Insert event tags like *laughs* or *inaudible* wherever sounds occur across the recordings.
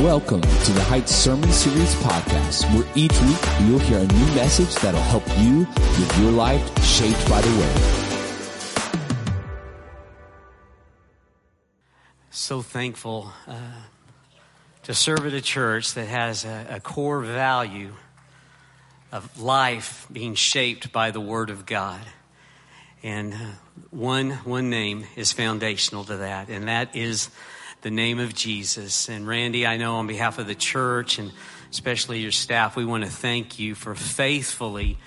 Welcome to the Heights Sermon Series podcast, where each week you'll hear a new message that'll help you live your life shaped by the Word. So thankful uh, to serve at a church that has a, a core value of life being shaped by the Word of God. And uh, one, one name is foundational to that, and that is the name of Jesus. And Randy, I know on behalf of the church and especially your staff, we want to thank you for faithfully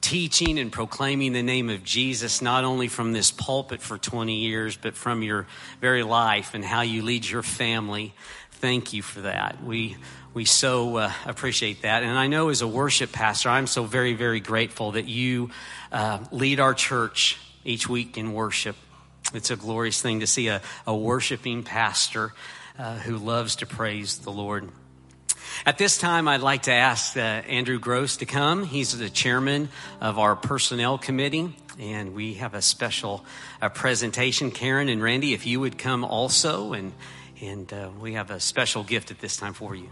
teaching and proclaiming the name of Jesus, not only from this pulpit for 20 years, but from your very life and how you lead your family. Thank you for that. We, we so uh, appreciate that. And I know as a worship pastor, I'm so very, very grateful that you uh, lead our church each week in worship. It's a glorious thing to see a, a worshiping pastor uh, who loves to praise the Lord. At this time, I'd like to ask uh, Andrew Gross to come. He's the chairman of our personnel committee, and we have a special uh, presentation. Karen and Randy, if you would come also, and and uh, we have a special gift at this time for you.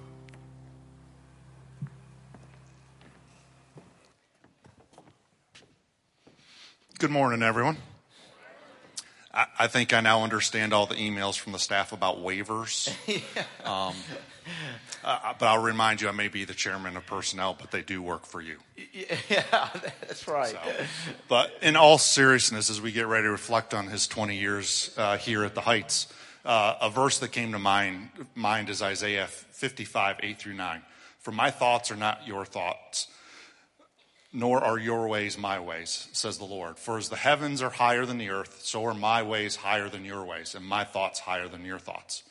Good morning, everyone. I, I think I now understand all the emails from the staff about waivers. *laughs* um, uh, but I'll remind you, I may be the chairman of personnel, but they do work for you. *laughs* Yeah, that's right. So, but in all seriousness, as we get ready to reflect on his 20 years uh, here at the Heights, uh, a verse that came to mind, mind is Isaiah 55, 8 through 9. For my thoughts are not your thoughts nor are your ways my ways, says the Lord. For as the heavens are higher than the earth, so are my ways higher than your ways, and my thoughts higher than your thoughts.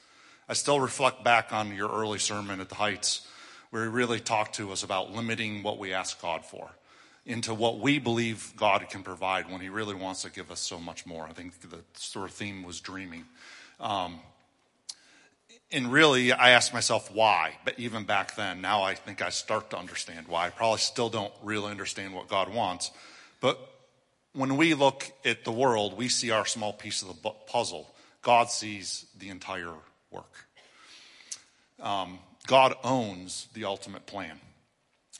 I still reflect back on your early sermon at the Heights, where he really talked to us about limiting what we ask God for into what we believe God can provide when he really wants to give us so much more. I think the sort of theme was dreaming. Um, and really, I asked myself why, but even back then, now I think I start to understand why. I probably still don't really understand what God wants. But when we look at the world, we see our small piece of the puzzle. God sees the entire work. Um, God owns the ultimate plan.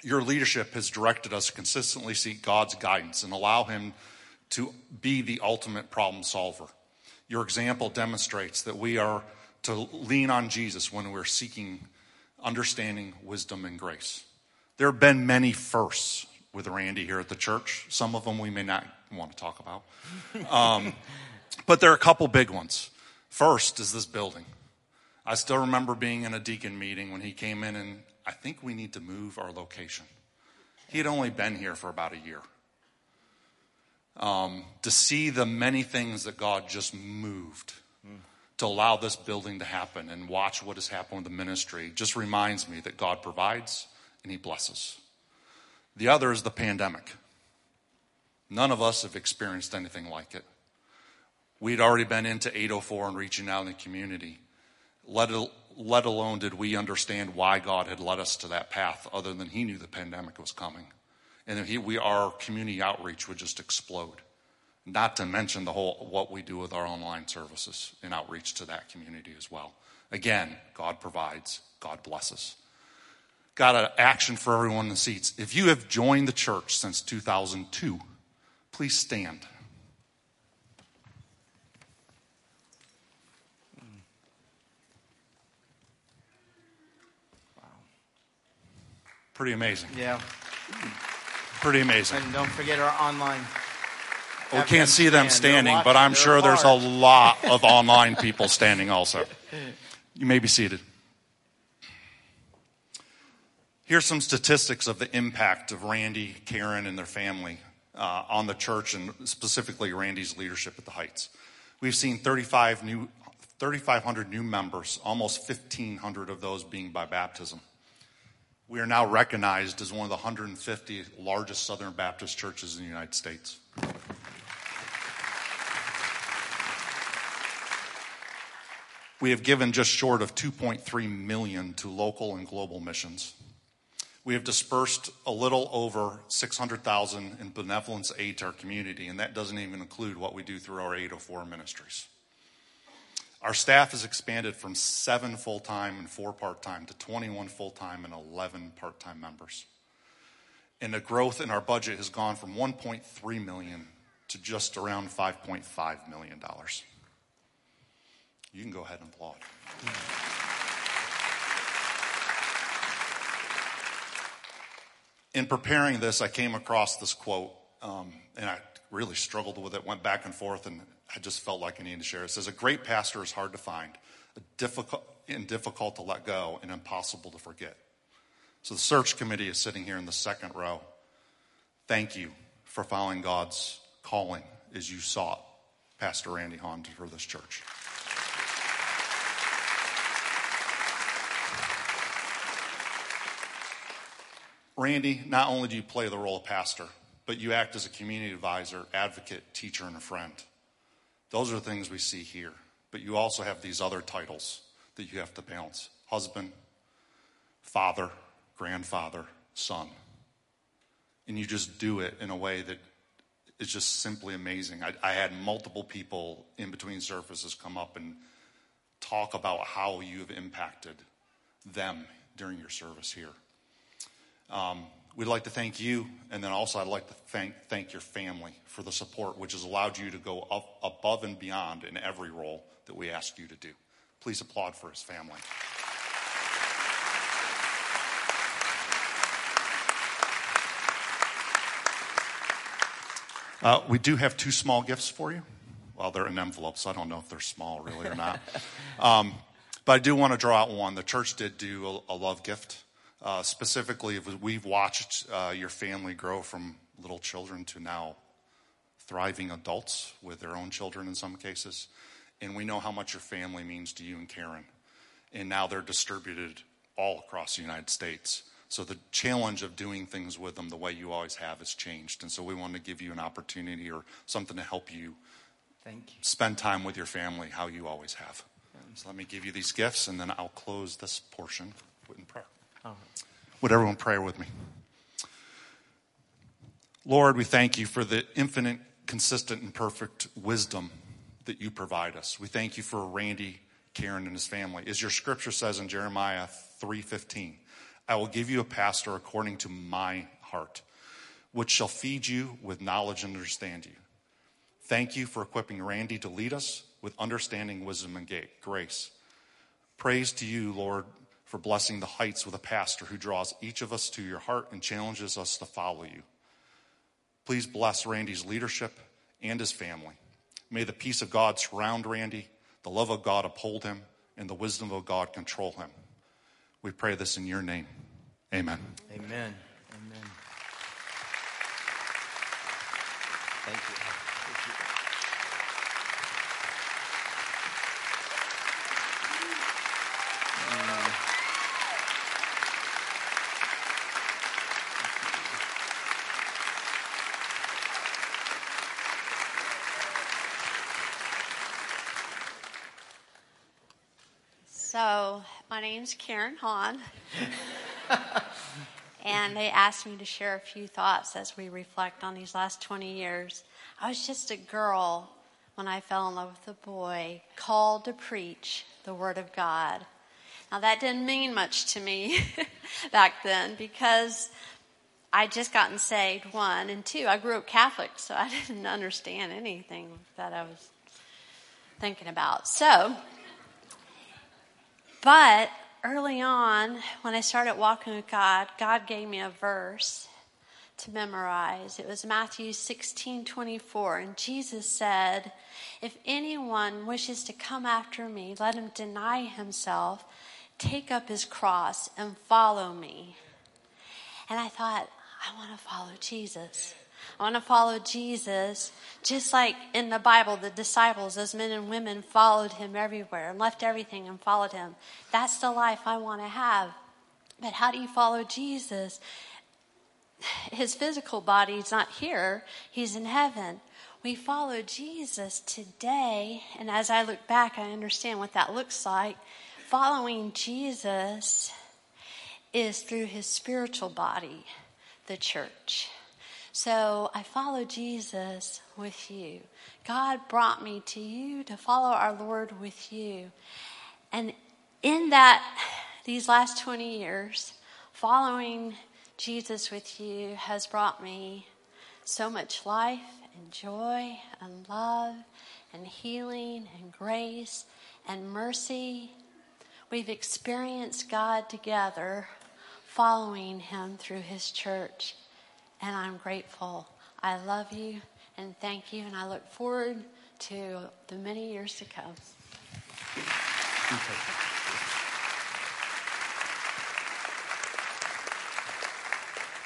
Your leadership has directed us to consistently seek God's guidance and allow Him to be the ultimate problem solver. Your example demonstrates that we are to lean on Jesus when we're seeking understanding, wisdom, and grace. There have been many firsts with Randy here at the church. Some of them we may not want to talk about. Um, *laughs* but there are a couple big ones. First is this building. I still remember being in a deacon meeting when he came in, and I think we need to move our location. He had only been here for about a year. Um, to see the many things that God just moved to allow this building to happen and watch what has happened with the ministry just reminds me that God provides and He blesses. The other is the pandemic. None of us have experienced anything like it. We'd already been into 804 and reaching out in the community. Let, let alone did we understand why God had led us to that path, other than He knew the pandemic was coming. And he, we, our community outreach would just explode. Not to mention the whole what we do with our online services and outreach to that community as well. Again, God provides, God blesses. Got an action for everyone in the seats. If you have joined the church since 2002, please stand. Wow. Pretty amazing. Yeah. Pretty amazing. And don't forget our online we can't see them standing, but I'm sure there's a lot of *laughs* online people standing also. You may be seated. Here's some statistics of the impact of Randy, Karen, and their family uh, on the church and specifically Randy's leadership at the Heights. We've seen 35 new, 3,500 new members, almost 1,500 of those being by baptism. We are now recognized as one of the 150 largest Southern Baptist churches in the United States. We have given just short of 2.3 million to local and global missions. We have dispersed a little over 600,000 in benevolence aid to our community, and that doesn't even include what we do through our 804 ministries. Our staff has expanded from seven full time and four part time to 21 full time and 11 part time members. And the growth in our budget has gone from 1.3 million to just around 5.5 million dollars. You can go ahead and applaud. In preparing this, I came across this quote, um, and I really struggled with it, went back and forth, and I just felt like I needed to share. It says, A great pastor is hard to find, difficult, and difficult to let go, and impossible to forget. So the search committee is sitting here in the second row. Thank you for following God's calling as you sought Pastor Randy Hahn for this church. Randy, not only do you play the role of pastor, but you act as a community advisor, advocate, teacher, and a friend. Those are the things we see here. But you also have these other titles that you have to balance husband, father, grandfather, son. And you just do it in a way that is just simply amazing. I, I had multiple people in between services come up and talk about how you have impacted them during your service here. Um, we'd like to thank you, and then also I'd like to thank, thank your family for the support, which has allowed you to go up, above and beyond in every role that we ask you to do. Please applaud for his family. Uh, we do have two small gifts for you. Well, they're in envelopes, so I don't know if they're small really or not. *laughs* Um, but I do want to draw out one. The church did do a, a love gift uh, specifically, we've watched uh, your family grow from little children to now thriving adults with their own children in some cases. And we know how much your family means to you and Karen. And now they're distributed all across the United States. So the challenge of doing things with them the way you always have has changed. And so we want to give you an opportunity or something to help you, Thank you. spend time with your family how you always have. So let me give you these gifts, and then I'll close this portion in prayer. Would everyone pray with me? Lord, we thank you for the infinite, consistent, and perfect wisdom that you provide us. We thank you for Randy, Karen, and his family. As your scripture says in Jeremiah 3:15, I will give you a pastor according to my heart, which shall feed you with knowledge and understand you. Thank you for equipping Randy to lead us with understanding, wisdom, and grace. Praise to you, Lord, for blessing the heights with a pastor who draws each of us to your heart and challenges us to follow you. Please bless Randy's leadership and his family. May the peace of God surround Randy, the love of God uphold him, and the wisdom of God control him. We pray this in your name. Amen. Amen. Amen. Thank you. So, my name's Karen Hahn. *laughs* and they asked me to share a few thoughts as we reflect on these last 20 years. I was just a girl when I fell in love with a boy called to preach the Word of God. Now, that didn't mean much to me *laughs* back then because I'd just gotten saved, one, and two, I grew up Catholic, so I *laughs* didn't understand anything that I was thinking about. So, but early on, when I started walking with God, God gave me a verse to memorize. It was Matthew 16 24. And Jesus said, If anyone wishes to come after me, let him deny himself, take up his cross, and follow me. And I thought, I want to follow Jesus. I want to follow Jesus, just like in the Bible, the disciples, those men and women followed him everywhere and left everything and followed him. That's the life I want to have. But how do you follow Jesus? His physical body is not here, he's in heaven. We follow Jesus today, and as I look back, I understand what that looks like. Following Jesus is through his spiritual body, the church. So I follow Jesus with you. God brought me to you to follow our Lord with you. And in that, these last 20 years, following Jesus with you has brought me so much life and joy and love and healing and grace and mercy. We've experienced God together following Him through His church. And I'm grateful. I love you and thank you. And I look forward to the many years to come.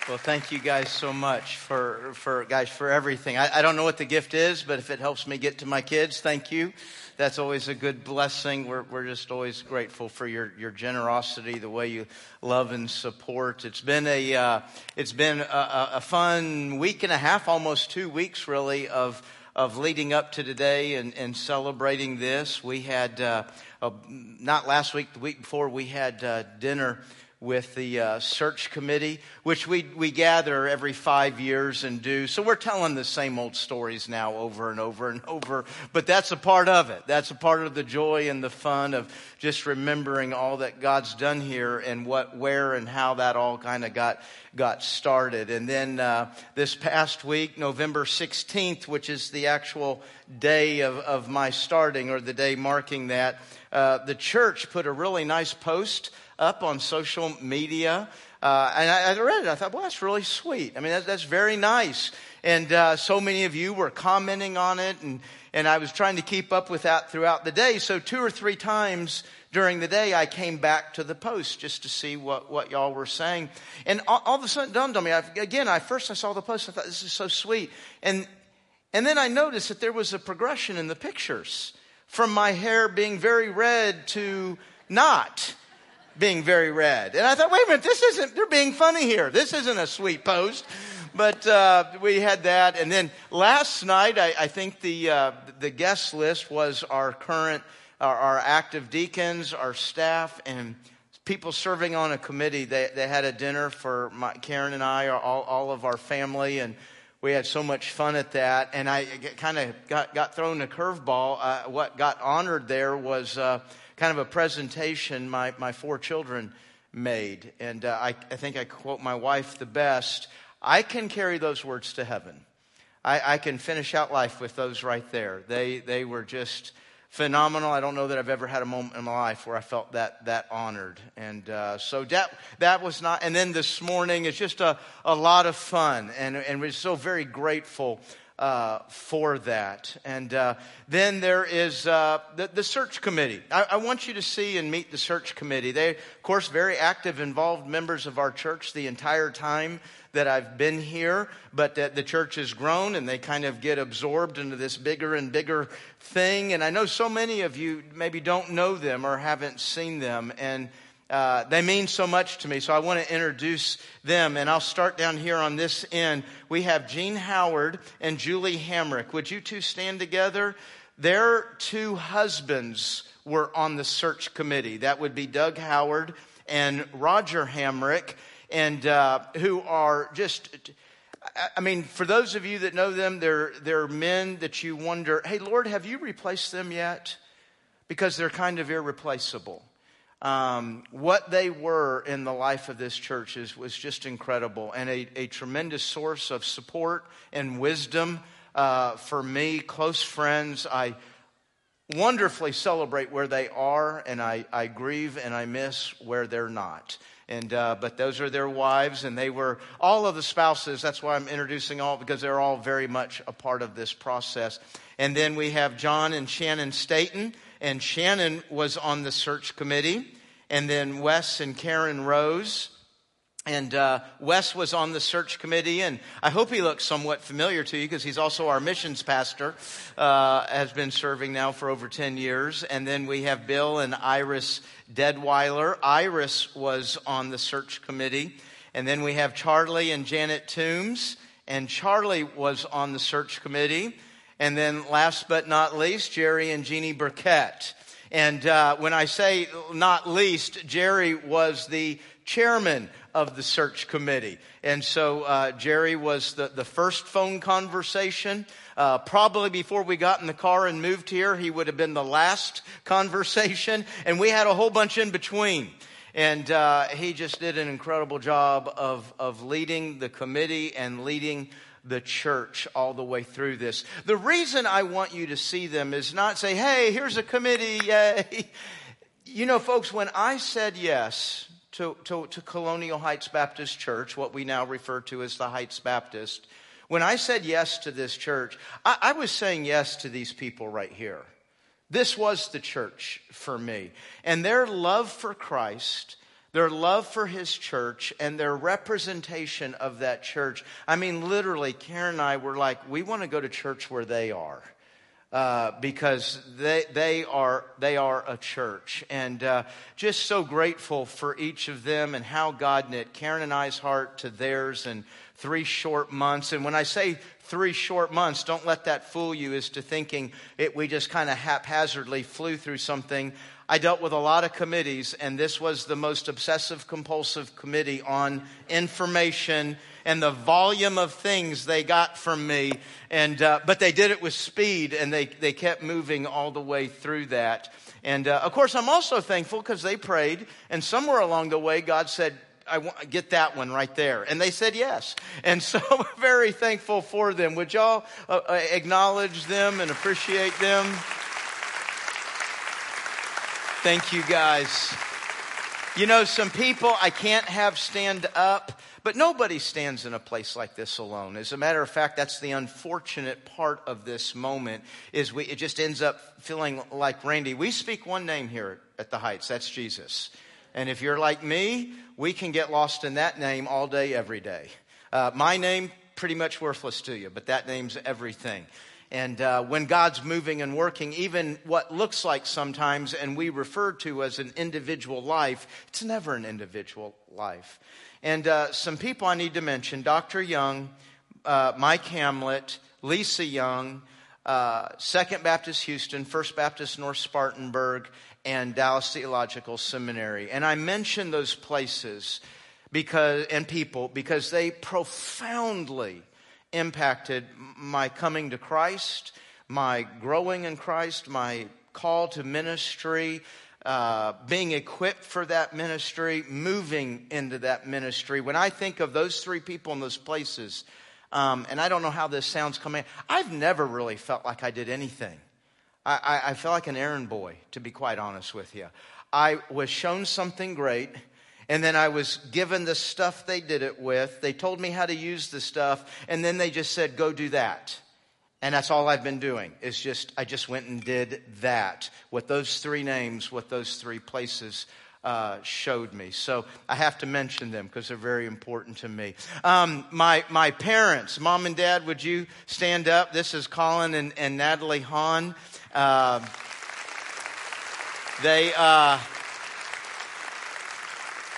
Well, thank you guys so much for, for guys, for everything. I, I don't know what the gift is, but if it helps me get to my kids, thank you. That's always a good blessing. We're, we're just always grateful for your, your generosity, the way you love and support. It's been a, uh, it's been a, a fun week and a half, almost two weeks really of, of leading up to today and, and celebrating this. We had, uh, a, not last week, the week before, we had uh, dinner with the uh, search committee, which we, we gather every five years and do. So we're telling the same old stories now over and over and *laughs* over. But that's a part of it. That's a part of the joy and the fun of just remembering all that God's done here and what, where, and how that all kind of got got started. And then uh, this past week, November 16th, which is the actual day of, of my starting or the day marking that, uh, the church put a really nice post up on social media. Uh, and I, I, read it. I thought, well, that's really sweet. I mean, that's, that's very nice. And uh, so many of you were commenting on it, and, and I was trying to keep up with that throughout the day. So, two or three times during the day, I came back to the post just to see what, what y'all were saying. And all, all of a sudden, it dawned on me. I, again, I first I saw the post. I thought this is so sweet, and and then I noticed that there was a progression in the pictures from my hair being very red to not being very red. And I thought, wait a minute, this isn't, they're being funny here. This isn't a sweet post. But uh, we had that. And then last night, I, I think the, uh, the guest list was our current, our, our, active deacons, our staff, and people serving on a committee. They, they had a dinner for my, Karen and I, or all, all of our family, and we had so much fun at that. And I kind of got, got thrown a curveball. Uh, what got honored there was uh, kind of a presentation my, my four children made. And uh, I, I think I quote my wife the best I can carry those words to heaven. I, I can finish out life with those right there. They, they were just phenomenal. I don't know that I've ever had a moment in my life where I felt that that honored. And uh, so that that was not. And then this morning, it's just a, a lot of fun, and and we're so very grateful uh, for that. And uh, then there is uh, the, the, search committee. I, I, want you to see and meet the search committee. They, of course, very active, involved members of our church the entire time that I've been here, but the church has grown and they kind of get absorbed into this bigger and bigger thing. And I know so many of you maybe don't know them or haven't seen them. And uh, they mean so much to me, so I want to introduce them. And I'll start down here on this end. We have Gene Howard and Julie Hamrick. Would you two stand together? Their two husbands were on the search committee. That would be Doug Howard and Roger Hamrick, and uh, who are just. I mean, for those of you that know them, they're, they're men that you wonder, hey, Lord, have you replaced them yet? Because they're kind of irreplaceable um, what they were in the life of this church is, was just incredible and a, a tremendous source of support and wisdom uh, for me, close friends. I wonderfully celebrate where they are, and I, I grieve and I miss where they're not. And uh, but those are their wives, and they were all of the spouses. That's why I'm introducing all because they're all very much a part of this process. And then we have John and Shannon Staten, and Shannon was on the search committee and then Wes and Karen Rose. And uh, Wes was on the search committee, and I hope he looks somewhat familiar to you because he's also our missions pastor, uh, has been serving now for over 10 years. And then we have Bill and Iris Deadweiler. Iris was on the search committee. And then we have Charlie and Janet Toombs, and Charlie was on the search committee. And then last but not least, Jerry and Jeannie Burkett. And uh, when I say not least, Jerry was the chairman of the search committee. And so uh, Jerry was the, the first phone conversation. Uh, probably before we got in the car and moved here, he would have been the last *laughs* conversation. And we had a whole bunch in between. And uh, he just did an incredible job of, of leading the committee and leading the church all the way through this. The reason I want you to see them is not say, hey, here's a committee, yay. *laughs* You know, folks, when I said yes to, to, to Colonial Heights Baptist Church, what we now refer to as the Heights Baptist, when I said yes to this church, I, I was saying yes to these people right here. This was the church for me. And their love for Christ, their love for his church, and their representation of that church. I mean, literally, Karen and I were like, we want to go to church where they are uh, because they, they, are, they are a church. And uh, just so grateful for each of them and how God knit Karen and I's heart to theirs in three short months. And when I say three short months, don't let that fool you as to thinking it, we just kind of haphazardly flew through something. I dealt with a lot of committees, and this was the most obsessive compulsive committee on information and the volume of things they got from me. And, uh, but they did it with speed and they, they kept moving all the way through that. And uh, of course, I'm also thankful because they prayed, and somewhere along the way, God said, I want, get that one right there. And they said yes. And so *laughs* we're very thankful for them. Would y'all uh, uh acknowledge them and appreciate them? Thank you guys. You know, some people I can't have stand up but nobody stands in a place like this alone. As a matter of fact, that's the unfortunate part of this moment is we, it just ends up feeling like Randy. We speak one name here at the Heights. That's Jesus. And if you're like me, we can get lost in that name all day, every day. Uh, my name, pretty much worthless to you, but that name's everything. And uh, when God's moving and working, even what looks like sometimes, and we refer to as an individual life, it's never an individual life. And uh, some people I need to mention Dr. Young, uh, Mike Hamlet, Lisa Young, uh, Second Baptist Houston, First Baptist North Spartanburg, and Dallas Theological Seminary. And I mention those places because, and people because they profoundly impacted my coming to Christ, my growing in Christ, my call to ministry, uh, being equipped for that ministry, moving into that ministry. When I think of those three people in those places, um, and I don't know how this sounds coming, I've never really felt like I did anything. I, I, I felt like an errand boy, to be quite honest with you. I was shown something great. And then I was given the stuff they did it with. They told me how to use the stuff. And then they just said, go do that. And that's all I've been doing is just, I just went and did that. What those three names, what those three places uh, showed me. So I have to mention them because they're very important to me. Um, my, my parents, mom and dad, would you stand up? This is Colin and, and Natalie Hahn. Uh, they, uh,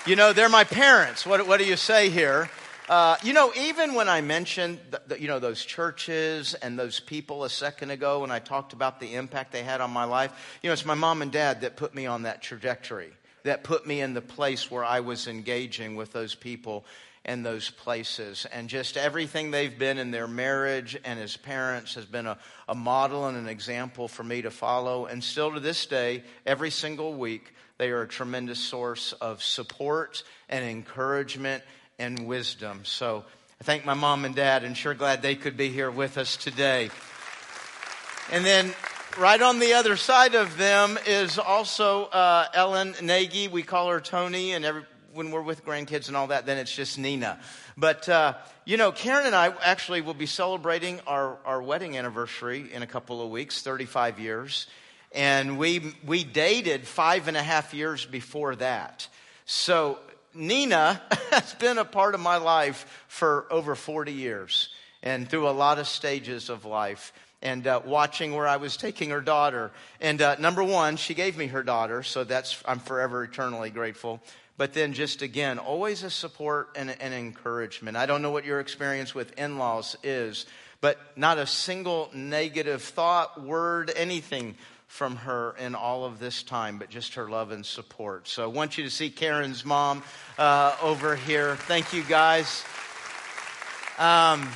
you know, they're my parents. What, what do you say here? Uh, you know, even when I mentioned, the, the, you know, those churches and those people a second ago, when I talked about the impact they had on my life, you know, it's my mom and dad that put me on that trajectory, that put me in the place where I was engaging with those people and those places. And just everything they've been in their marriage and as parents has been a, a model and an example for me to follow. And still to this day, every single week, they are a tremendous source of support and encouragement and wisdom. So I thank my mom and dad and sure glad they could be here with us today. And then right on the other side of them is also uh, Ellen Nagy. We call her Tony, and every, when we're with grandkids and all that, then it's just Nina. But, uh, you know, Karen and I actually will be celebrating our, our wedding anniversary in a couple of weeks, 35 years. And we, we dated five and a half years before that. So Nina *laughs* has been a part of my life for over 40 years and through a lot of stages of life and uh, watching where I was taking her daughter. And uh, number one, she gave me her daughter, so that's I'm forever eternally grateful. But then, just again, always a support and an encouragement. I don't know what your experience with in-laws is, but not a single negative thought, word, anything from her in all of this time, but just her love and support. So I want you to see Karen's mom uh, over here. Thank you, guys. Um,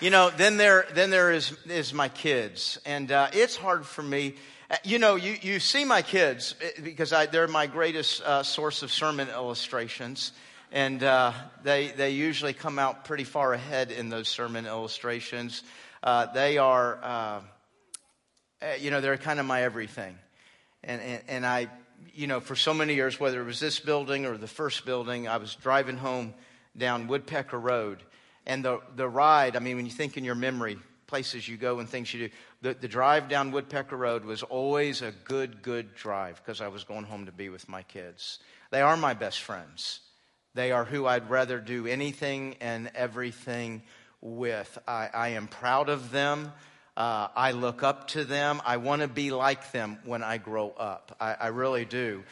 you know, then there, then there is, is my kids. And uh, it's hard for me. Uh, you know, you, you see my kids eh, because I, they're my greatest uh, source of sermon illustrations. And uh, they, they usually come out pretty far ahead in those sermon illustrations. Uh, they are, uh, Uh, you know, they're kind of my everything. And, and, and I, you know, for so many years, whether it was this building or the first building, I was driving home down Woodpecker Road and the, the ride, I mean, when you think in your memory, places you go and things you do, the, the drive down Woodpecker Road was always a good, good drive because I was going home to be with my kids. They are my best friends. They are who I'd rather do anything and everything with. I, I am proud of them. Uh, I look up to them. I want to be like them when I grow up. I, I really do.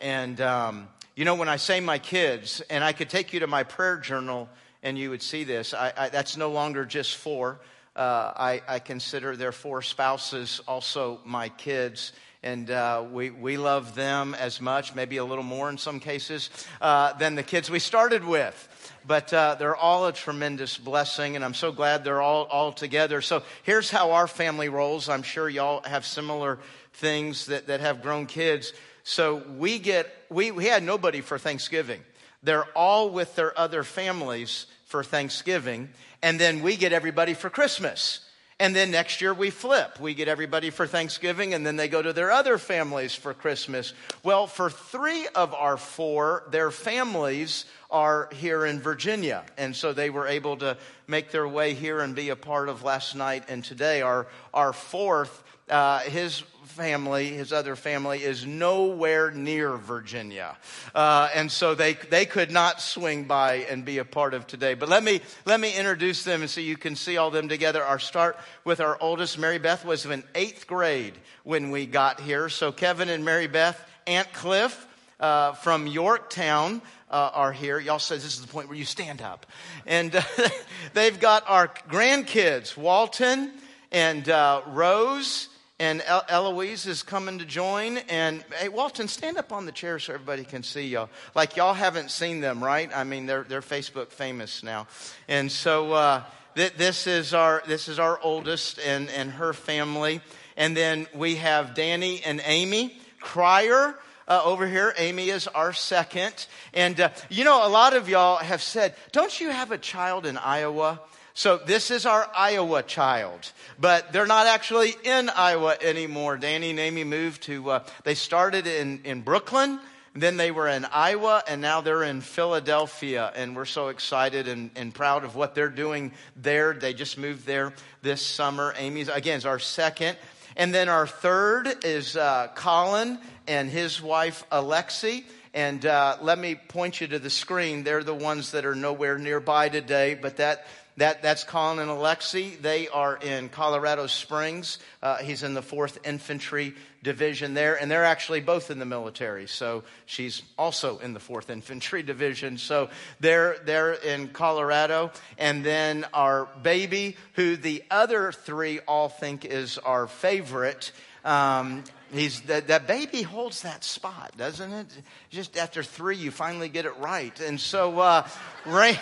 And, um, you know, when I say my kids, and I could take you to my prayer journal and you would see this. I, I, that's no longer just four. Uh, I, I, consider their four spouses also my kids. And uh, we, we love them as much, maybe a little more in some cases, uh, than the kids we started with. But uh, they're all a tremendous blessing, and I'm so glad they're all, all together. So here's how our family rolls. I'm sure y'all have similar things that, that have grown kids. So we get, we, we had nobody for Thanksgiving. They're all with their other families for Thanksgiving, and then we get everybody for Christmas. And then next year we flip. We get everybody for Thanksgiving, and then they go to their other families for Christmas. Well, for three of our four, their families are here in Virginia. And so they were able to make their way here and be a part of last night and today. Our, our fourth, uh, his family, his other family, is nowhere near Virginia. Uh, and so they, they could not swing by and be a part of today. But let me, let me introduce them and so you can see all them together. Our start with our oldest, Mary Beth, was in eighth grade when we got here. So Kevin and Mary Beth, Aunt Cliff uh, from Yorktown. Uh, are here. Y'all said this is the point where you stand up. And uh, *laughs* they've got our grandkids, Walton and uh, Rose and Eloise is coming to join. And hey, Walton, stand up on the chair so everybody can see y'all. Like y'all haven't seen them, right? I mean, they're they're Facebook famous now, and so uh, th- this is our this is our oldest and and her family, and then we have Danny and Amy Crier. Uh, over here. Amy is our second. And, uh, you know, a lot of y'all have said, don't you have a child in Iowa? So this is our Iowa child, but they're not actually in Iowa anymore. Danny and Amy moved to, uh, they started in, in Brooklyn, then they were in Iowa, and now they're in Philadelphia. And we're so excited and, and proud of what they're doing there. They just moved there this summer. Amy's, again, is our second. And then our third is uh, Colin and his wife, Alexi. And uh, let me point you to the screen. They're the ones that are nowhere nearby today, but that that, that's Colin and Alexi. They are in Colorado Springs. Uh, he's in the 4th Infantry Division there, and they're actually both in the military. So she's also in the 4th Infantry Division. So they're, they're in Colorado. And then our baby, who the other three all think is our favorite. Um, He's, that, that, baby holds that spot, doesn't it? Just after three, you finally get it right. And so, uh, Ray,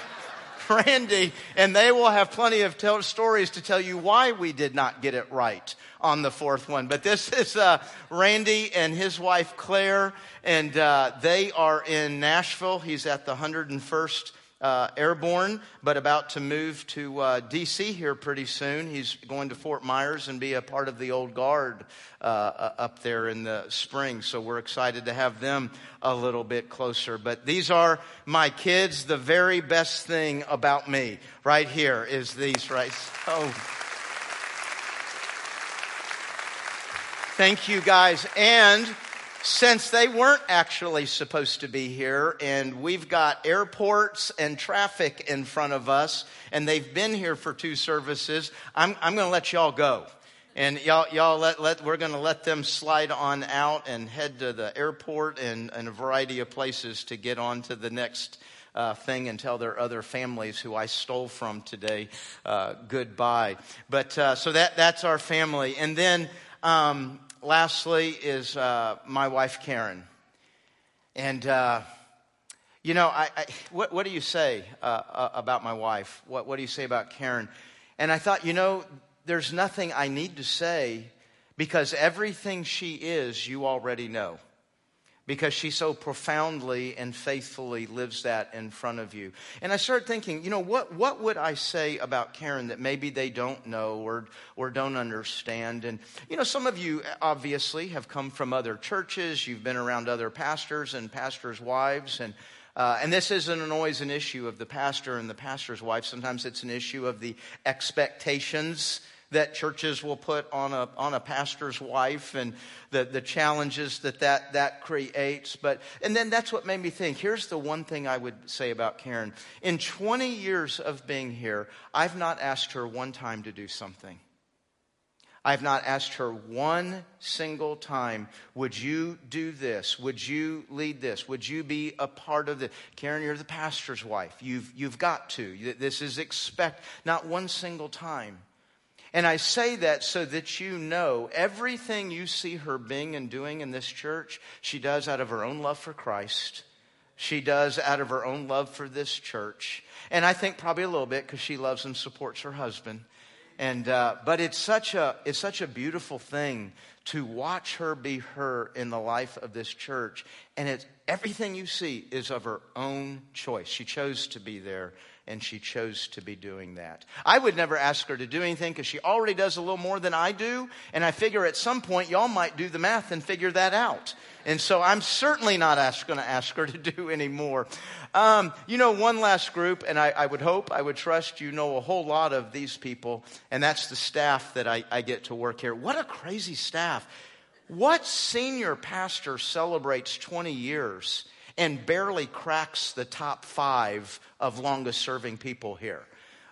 Randy, and they will have plenty of tell, stories to tell you why we did not get it right on the fourth one. But this *laughs* is uh, Randy and his wife Claire, and uh, they are in Nashville. He's at the 101st uh, airborne, but about to move to uh, D.C. here pretty soon. He's going to Fort Myers and be a part of the old guard uh, uh, up there in the spring. So we're excited to have them a little bit closer. But these are my kids. The very best thing about me right here is these, right? Oh. Thank you guys. And since they weren't actually supposed to be here, and we've got airports and traffic in front of us, and they've been here for two services, I'm, I'm going to let y'all go. And y'all, y'all let, let, we're going to let them slide on out and head to the airport and, and a variety of places to get on to the next uh, thing and tell their other families who I stole from today uh, goodbye. But uh, so that, that's our family. And then um, lastly is uh, my wife, Karen. And, uh, you know, I, I, what, what, do you say uh, uh, about my wife? What, what do you say about Karen? And I thought, you know, there's nothing I need to say because everything she is, you already know because she so profoundly and faithfully lives that in front of you. And I started thinking, you know, what, what would I say about Karen that maybe they don't know or, or don't understand? And, you know, some of you obviously have come from other churches, you've been around other pastors and pastors' wives, and uh, and this isn't always an issue of the pastor and the pastor's wife. Sometimes it's an issue of the expectations that churches will put on a, on a pastor's wife and the, the challenges that, that that creates. But, and then that's what made me think. Here's the one thing I would say about Karen. In 20 years of being here, I've not asked her one time to do something. I've not asked her one single time, would you do this? Would you lead this? Would you be a part of this? Karen, you're the pastor's wife. You've, you've got to. This is expect, not one single time. And I say that so that you know everything you see her being and doing in this church, she does out of her own love for Christ. She does out of her own love for this church. And I think probably a little bit because she loves and supports her husband. And, uh, but it's such, a, it's such a beautiful thing to watch her be her in the life of this church. And it's, everything you see is of her own choice. She chose to be there and she chose to be doing that. I would never ask her to do anything because she already does a little more than I do, and I figure at some point y'all might do the math and figure that out. And so I'm certainly not going to ask her to *laughs* do any more. Um, you know, one last group, and I, I, would hope, I would trust you know a whole lot of these people, and that's the staff that I, I get to work here. What a crazy staff. What senior pastor celebrates 20 years and barely cracks the top five of longest serving people here.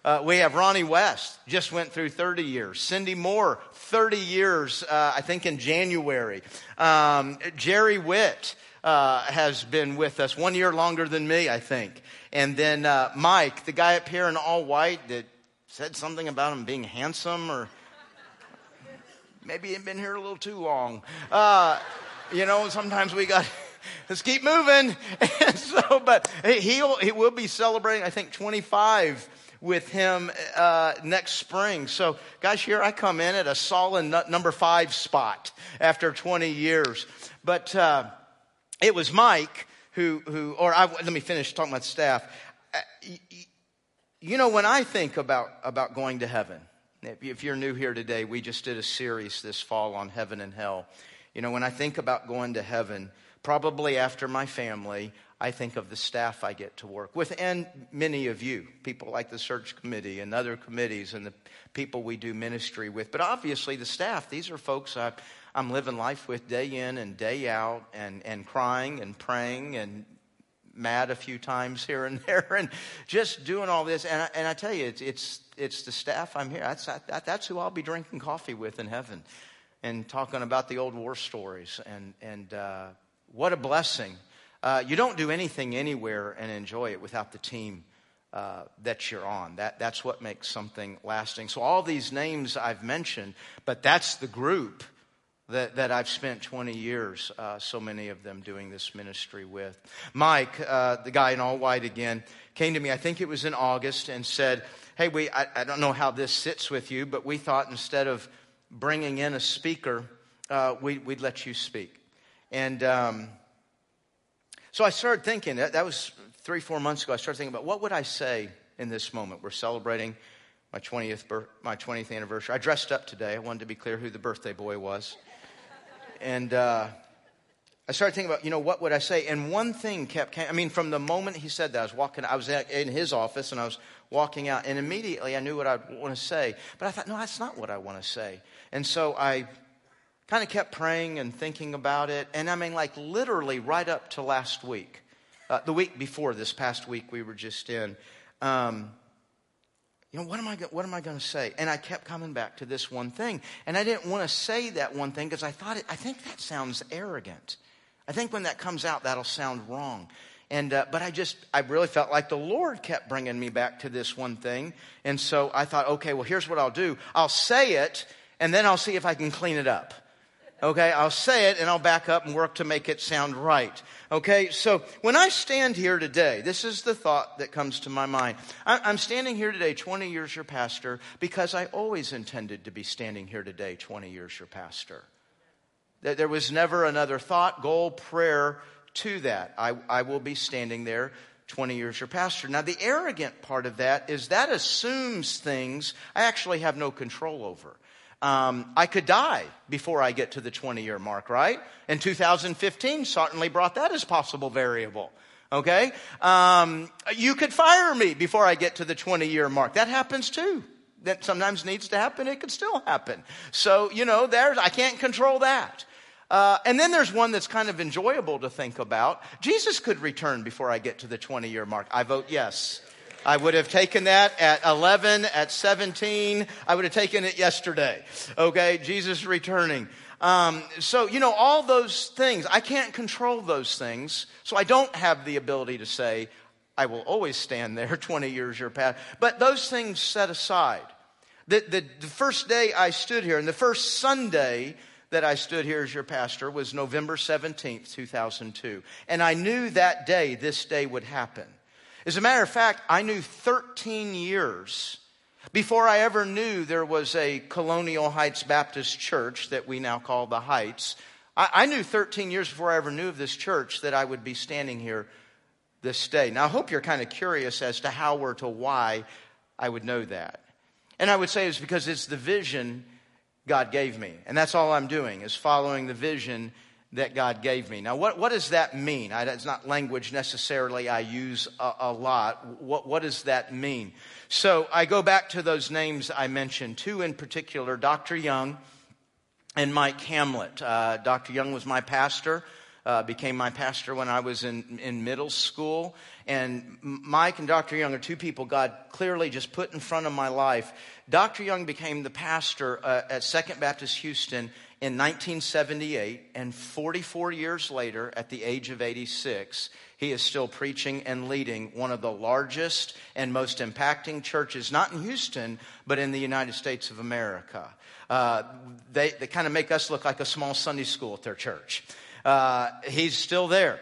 Uh, we have Ronnie West, just went through 30 years. Cindy Moore, 30 years, uh, I think in January. Um, Jerry Witt uh, has been with us one year longer than me, I think. And then uh, Mike, the guy up here in all white that said something about him being handsome or *laughs* maybe he'd been here a little too long. Uh, you know, sometimes we got let's keep moving. *laughs* And so, but he'll, he will be celebrating, I think, 25 with him uh, next spring. So, guys, here I come in at a solid number five spot after 20 years. But uh, it was Mike who, who or I, let me finish talking about staff. Uh, you know, when I think about, about going to heaven, if you're new here today, we just did a series this fall on heaven and hell. You know, when I think about going to heaven, probably after my family, I think of the staff I get to work with, and many of you, people like the search committee and other committees, and the people we do ministry with. But obviously, the staff, these are folks I, I'm living life with day in and day out, and, and crying and praying and mad a few times here and *laughs* there, and just doing all this. And I, and I tell you, it's, it's, it's the staff I'm here. That's, that, that's who I'll be drinking coffee with in heaven and talking about the old war stories and, and uh, what a blessing. Uh, you don't do anything anywhere and enjoy it without the team uh, that you're on. That, that's what makes something lasting. So, all these names I've mentioned, but that's the group that, that I've spent 20 years, uh, so many of them doing this ministry with. Mike, uh, the guy in all white again, came to me, I think it was in August, and said, Hey, we, I, I don't know how this sits with you, but we thought instead of bringing in a speaker, uh, we, would let you speak. And um, so I started thinking, that, that was three, four months ago, I started thinking about what would I say in this moment? We're celebrating my 20th, my 20th anniversary. I dressed up today. I wanted to be clear who the birthday boy was. and uh, I started thinking about, you know, what would I say? And one thing kept, I mean, from the moment he said that, I was walking, I was in his office and I was walking out, and immediately I knew what I'd want to say. But I thought, no, that's not what I want to say. And so I kind of kept praying and thinking about it. And I mean, like literally right up to last week, uh, the week before this past week we were just in. Um, you know, what am I, what am I going to say? And I kept coming back to this one thing. And I didn't want to say that one thing because I thought, it, I think that sounds arrogant. I think when that comes out, that'll sound wrong. And, uh, but I just, I really felt like the Lord kept bringing me back to this one thing. And so I thought, okay, well, here's what I'll do. I'll say it, and then I'll see if I can clean it up Okay, I'll say it and I'll back up and work to make it sound right. Okay, so when I stand here today, this is the thought that comes to my mind. I'm standing here today, 20 years your pastor, because I always intended to be standing here today, 20 years your pastor. There was never another thought, goal, prayer to that. I, I will be standing there 20 years your pastor. Now, the arrogant part of that is that assumes things I actually have no control over. Um, I could die before I get to the 20 year mark, right? And 2015 certainly brought that as possible variable. Okay? Um, you could fire me before I get to the 20 year mark. That happens too. That sometimes needs to happen. It could still happen. So, you know, there's, I can't control that. Uh, and then there's one that's kind of enjoyable to think about. Jesus could return before I get to the 20 year mark. I vote yes. I would have taken that at 11, at 17. I would have taken it yesterday. Okay, Jesus returning. Um, so, you know, all those things, I can't control those things. So I don't have the ability to say, I will always stand there *laughs* 20 years your path. But those things set aside. The, the, the first day I stood here, and the first Sunday that I stood here as your pastor was November 17th, 2002. And I knew that day, this day would happen. As a matter of fact, I knew 13 years before I ever knew there was a Colonial Heights Baptist church that we now call the Heights. I, I knew 13 years before I ever knew of this church that I would be standing here this day. Now, I hope you're kind of curious as to how or to why I would know that. And I would say it's because it's the vision God gave me. And that's all I'm doing is following the vision that God gave me. Now, what, what does that mean? I, it's not language necessarily I use a, a lot. What, what does that mean? So I go back to those names I mentioned, two in particular Dr. Young and Mike Hamlet. Uh, Dr. Young was my pastor. Uh, became my pastor when I was in, in middle school. And Mike and Dr. Young are two people God clearly just put in front of my life. Dr. Young became the pastor uh, at Second Baptist Houston in 1978, and 44 years later, at the age of 86, he is still preaching and leading one of the largest and most impacting churches, not in Houston, but in the United States of America. Uh, they, they kind of make us look like a small Sunday school at their church. Uh, he's still there.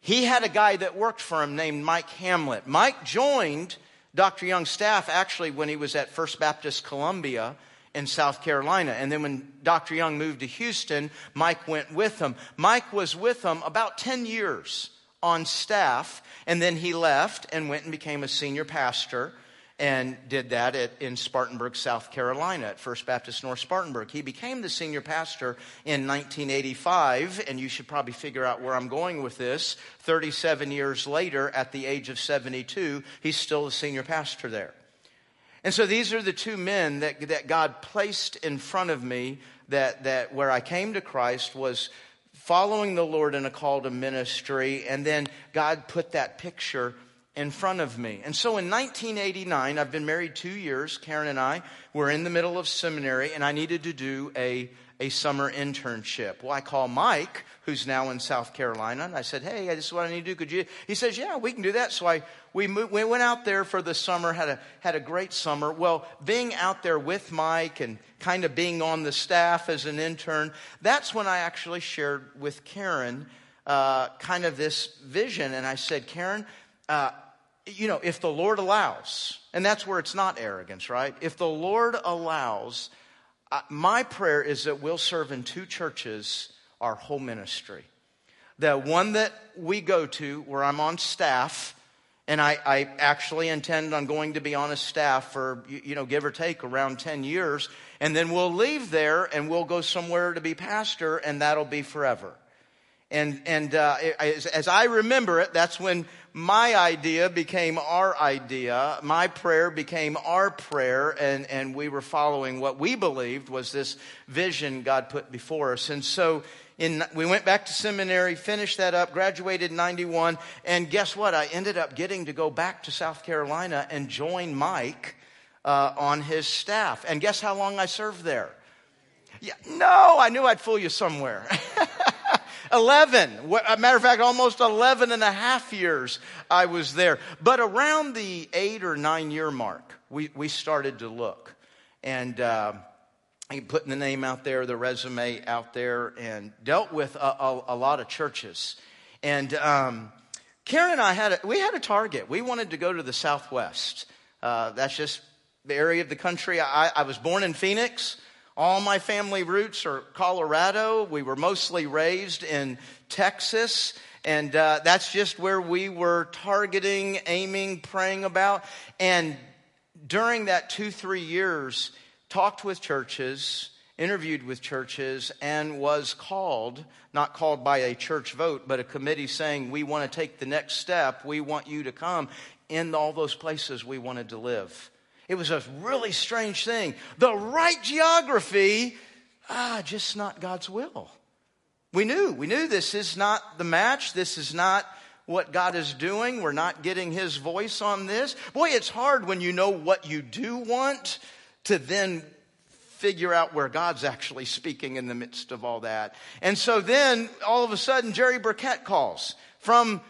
He had a guy that worked for him named Mike Hamlet. Mike joined Dr. Young's staff actually when he was at First Baptist Columbia in South Carolina. And then when Dr. Young moved to Houston, Mike went with him. Mike was with him about 10 years on staff, and then he left and went and became a senior pastor and did that at, in Spartanburg, South Carolina, at First Baptist North Spartanburg. He became the senior pastor in 1985, and you should probably figure out where I'm going with this. 37 years later, at the age of 72, he's still the senior pastor there. And so these are the two men that, that God placed in front of me that, that where I came to Christ was following the Lord in a call to ministry, and then God put that picture in front of me. And so in 1989, I've been married two years, Karen and I were in the middle of seminary, and I needed to do a a summer internship. Well, I call Mike, who's now in South Carolina, and I said, "Hey, this is what I need to do. Could you?" He says, "Yeah, we can do that." So I we moved, we went out there for the summer, had a had a great summer. Well, being out there with Mike and kind of being on the staff as an intern, that's when I actually shared with Karen uh, kind of this vision, and I said, "Karen." Uh, you know, if the Lord allows, and that's where it's not arrogance, right? If the Lord allows, my prayer is that we'll serve in two churches our whole ministry. The one that we go to, where I'm on staff, and I, I, actually intend on going to be on a staff for, you know, give or take around 10 years. And then we'll leave there and we'll go somewhere to be pastor, and that'll be forever. And, and uh, as, as I remember it, that's when my idea became our idea. My prayer became our prayer, and, and we were following what we believed was this vision God put before us. And so in, we went back to seminary, finished that up, graduated in 91, and guess what? I ended up getting to go back to South Carolina and join Mike uh, on his staff. And guess how long I served there? Yeah, no, I knew I'd fool you somewhere. *laughs* 11. A matter of fact, almost 11 and a half years I was there. But around the eight or nine year mark, we, we started to look. And, uh, putting the name out there, the resume out there, and dealt with a, a, a lot of churches. And um, Karen and I had a, we had a target. We wanted to go to the Southwest. Uh, that's just the area of the country. I, I was born in Phoenix. All my family roots are Colorado. We were mostly raised in Texas. And uh, that's just where we were targeting, aiming, praying about. And during that two, three years, talked with churches, interviewed with churches, and was called, not called by a church vote, but a committee saying, We want to take the next step. We want you to come in all those places we wanted to live. It was a really strange thing. The right geography, ah, just not God's will. We knew, we knew this is not the match. This is not what God is doing. We're not getting His voice on this. Boy, it's hard when you know what you do want to then figure out where God's actually speaking in the midst of all that. And so then all of a sudden, Jerry Burkett calls from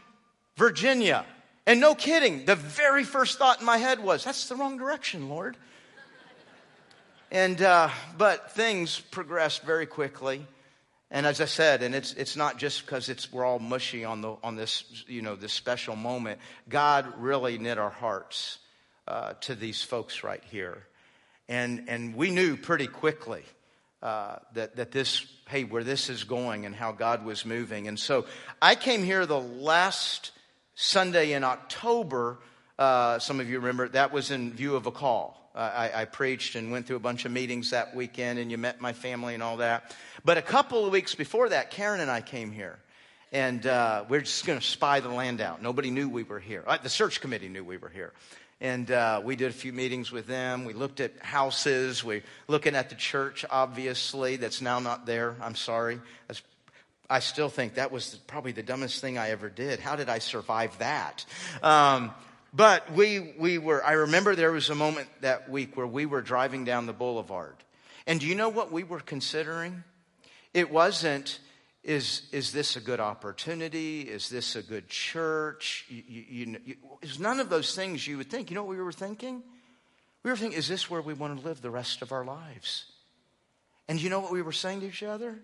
Virginia. And no kidding, the very first thought in my head was, that's the wrong direction, Lord. And, uh, but things progressed very quickly. And as I said, and it's, it's not just because it's, we're all mushy on, the, on this, you know, this special moment. God really knit our hearts uh, to these folks right here. And, and we knew pretty quickly uh, that, that this, hey, where this is going and how God was moving. And so I came here the last Sunday in October. Uh, some of you remember that was in view of a call. I, I, preached and went through a bunch of meetings that weekend, and you met my family and all that. But a couple of weeks before that, Karen and I came here. And uh, we are just going to spy the land out. Nobody knew we were here. Uh, the search committee knew we were here. And uh, we did a few meetings with them. We looked at houses. We're looking at the church, obviously, that's now not there. I'm sorry. That's, I still think that was probably the dumbest thing I ever did. How did I survive that? Um, but we, we were, I remember there was a moment that week where we were driving down the boulevard. And do you know what we were considering? It wasn't, is, is this a good opportunity? Is this a good church? You, you, you, is none of those things you would think. You know what we were thinking? We were thinking, is this where we want to live the rest of our lives? And you know what we were saying to each other?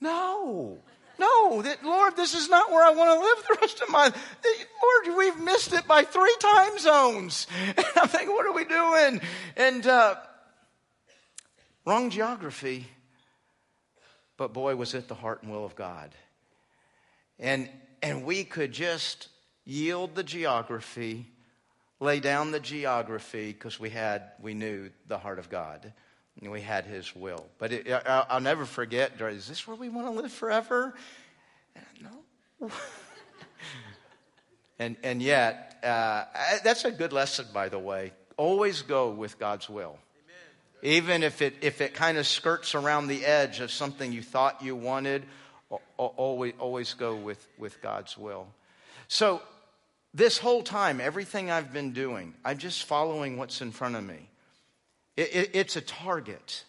No. No, that, Lord, this is not where I want to live the rest of my Lord, we've missed it by three time zones. *laughs* And I'm thinking, what are we doing? And uh, wrong geography but boy, was it the heart and will of God. And, and we could just yield the geography, lay down the geography, because we had, we knew the heart of God. And we had his will. But it, I, will never forget, is this where we want to live forever? No. *laughs* and, and yet, uh, that's a good lesson, by the way. Always go with God's will even if it, if it kind of skirts around the edge of something you thought you wanted, always, always go with, with God's will. So, this whole time, everything I've been doing, I'm just following what's in front of me. It, it, it's a target.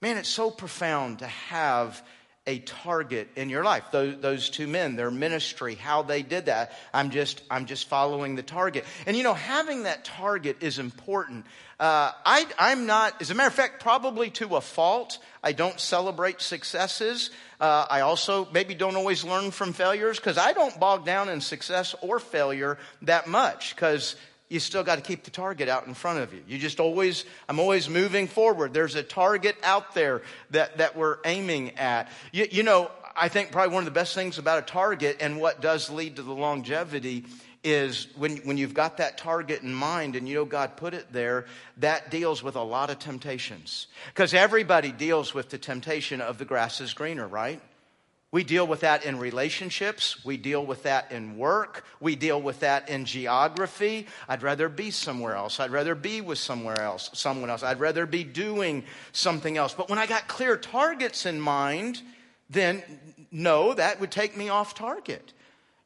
Man, it's so profound to have a target in your life. Those, those, two men, their ministry, how they did that. I'm just, I'm just following the target. And you know, having that target is important. Uh, I, I'm not, as a matter of fact, probably to a fault, I don't celebrate successes. Uh, I also maybe don't always learn from failures because I don't bog down in success or failure that much because you still got to keep the target out in front of you. You just always, I'm always moving forward. There's a target out there that, that we're aiming at. You, you know, I think probably one of the best things about a target and what does lead to the longevity is when, when you've got that target in mind and you know God put it there, that deals with a lot of temptations. Because everybody deals with the temptation of the grass is greener, right? We deal with that in relationships. We deal with that in work. We deal with that in geography. I'd rather be somewhere else. I'd rather be with somewhere else, someone else. I'd rather be doing something else. But when I got clear targets in mind, then no, that would take me off target.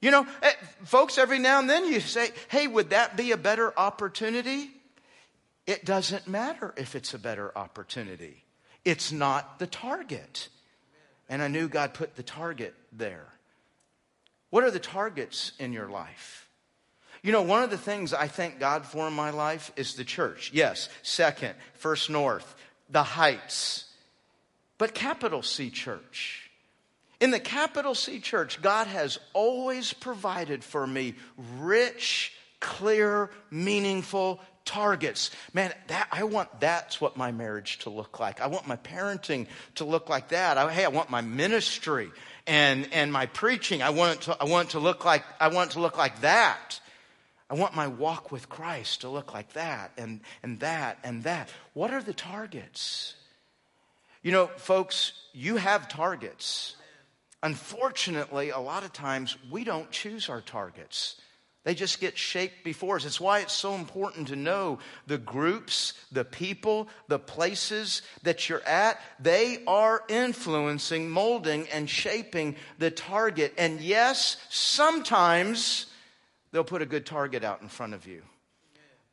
You know, eh, folks, every now and then you say, hey, would that be a better opportunity? It doesn't matter if it's a better opportunity. It's not the target. And I knew God put the target there. What are the targets in your life? You know, one of the things I thank God for in my life is the church. Yes. Second, First North, the Heights. but capital C church. In the capital C church, God has always provided for me rich, clear, meaningful targets. Man, that, I want that's what my marriage to look like. I want my parenting to look like that. I, hey, I want my ministry and, and my preaching. I want, to, I want to look like, I want to look like that. I want my walk with Christ to look like that and, and that and that. What are the targets? You know, folks, you have targets. Unfortunately, a lot of times we don't choose our targets. They just get shaped before us. It's why it's so important to know the groups, the people, the places that you're at. They are influencing, molding, and shaping the target. And yes, sometimes they'll put a good target out in front of you.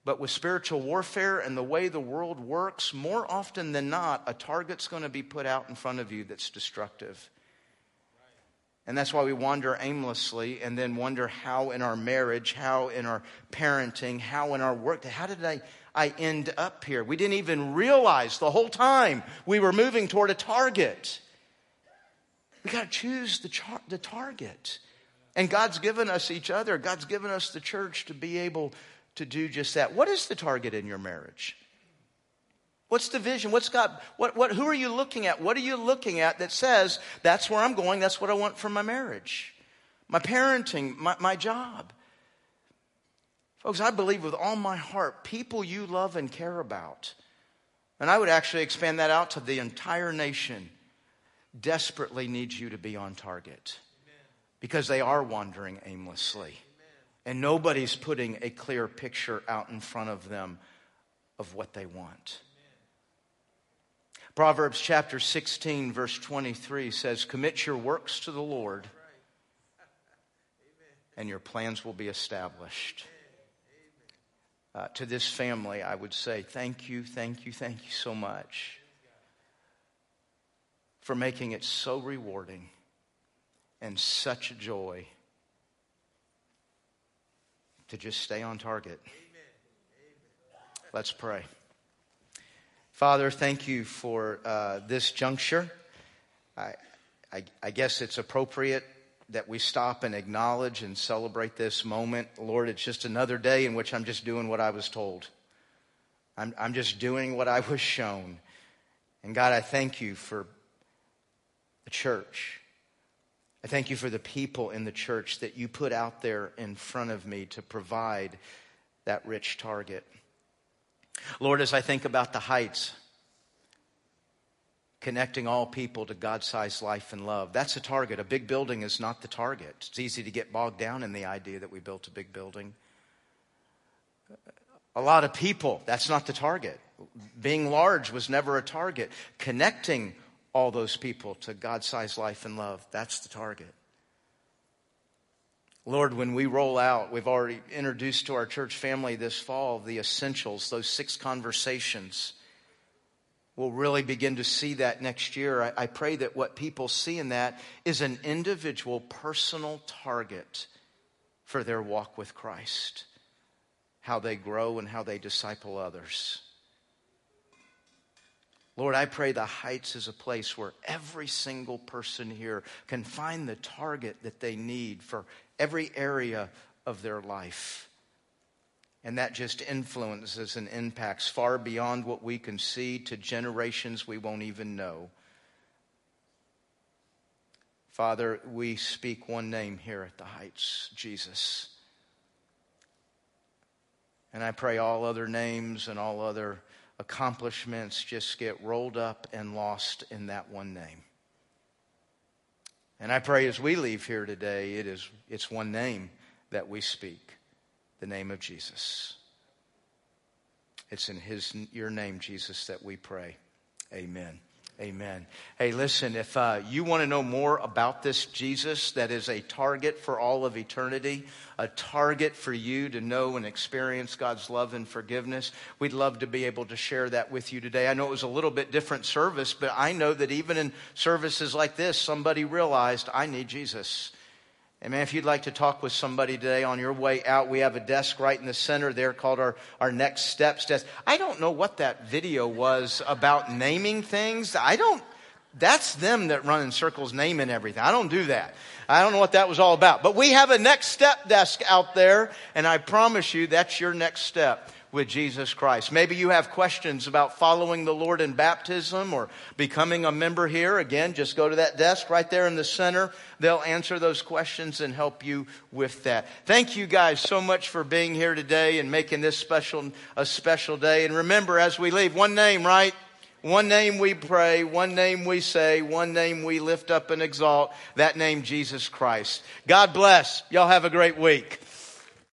But with spiritual warfare and the way the world works, more often than not, a target's going to be put out in front of you that's destructive. And that's why we wander aimlessly and then wonder how in our marriage, how in our parenting, how in our work, how did I, I end up here? We didn't even realize the whole time we were moving toward a target. We got to choose the, char- the target. And God's given us each other, God's given us the church to be able to do just that. What is the target in your marriage? What's the vision? What's God? What, what, who are you looking at? What are you looking at that says, that's where I'm going, that's what I want for my marriage, my parenting, my, my job? Folks, I believe with all my heart, people you love and care about, and I would actually expand that out to the entire nation, desperately needs you to be on target because they are wandering aimlessly. And nobody's putting a clear picture out in front of them of what they want. Proverbs chapter 16, verse 23 says, Commit your works to the Lord, and your plans will be established. Uh, to this family, I would say, Thank you, thank you, thank you so much for making it so rewarding and such a joy to just stay on target. Let's pray. Father, thank you for uh, this juncture. I, I, I guess it's appropriate that we stop and acknowledge and celebrate this moment. Lord, it's just another day in which I'm just doing what I was told. I'm, I'm just doing what I was shown. And God, I thank you for the church. I thank you for the people in the church that you put out there in front of me to provide that rich target. Lord, as I think about the heights, connecting all people to God sized life and love, that's a target. A big building is not the target. It's easy to get bogged down in the idea that we built a big building. A lot of people, that's not the target. Being large was never a target. Connecting all those people to God sized life and love, that's the target. Lord, when we roll out, we've already introduced to our church family this fall the essentials, those six conversations. We'll really begin to see that next year. I, I pray that what people see in that is an individual personal target for their walk with Christ, how they grow and how they disciple others. Lord, I pray the Heights is a place where every single person here can find the target that they need for every area of their life. And that just influences and impacts far beyond what we can see to generations we won't even know. Father, we speak one name here at the Heights Jesus. And I pray all other names and all other accomplishments just get rolled up and lost in that one name. And I pray as we leave here today, it is, it's one name that we speak the name of Jesus. It's in his, your name, Jesus, that we pray. Amen. Amen. Hey, listen, if uh, you want to know more about this Jesus that is a target for all of eternity, a target for you to know and experience God's love and forgiveness, we'd love to be able to share that with you today. I know it was a little bit different service, but I know that even in services like this, somebody realized, I need Jesus. And man, if you'd like to talk with somebody today on your way out, we have a desk right in the center there called our, our Next Steps desk. I don't know what that video was about naming things. I don't, That's them that run in circles naming everything. I don't do that. I don't know what that was all about. But we have a next step desk out there, and I promise you that's your next step with Jesus Christ. Maybe you have questions about following the Lord in baptism or becoming a member here. Again, just go to that desk right there in the center. They'll answer those questions and help you with that. Thank you guys so much for being here today and making this special a special day. And remember as we leave, one name, right? One name we pray, one name we say, one name we lift up and exalt, that name Jesus Christ. God bless. Y'all have a great week.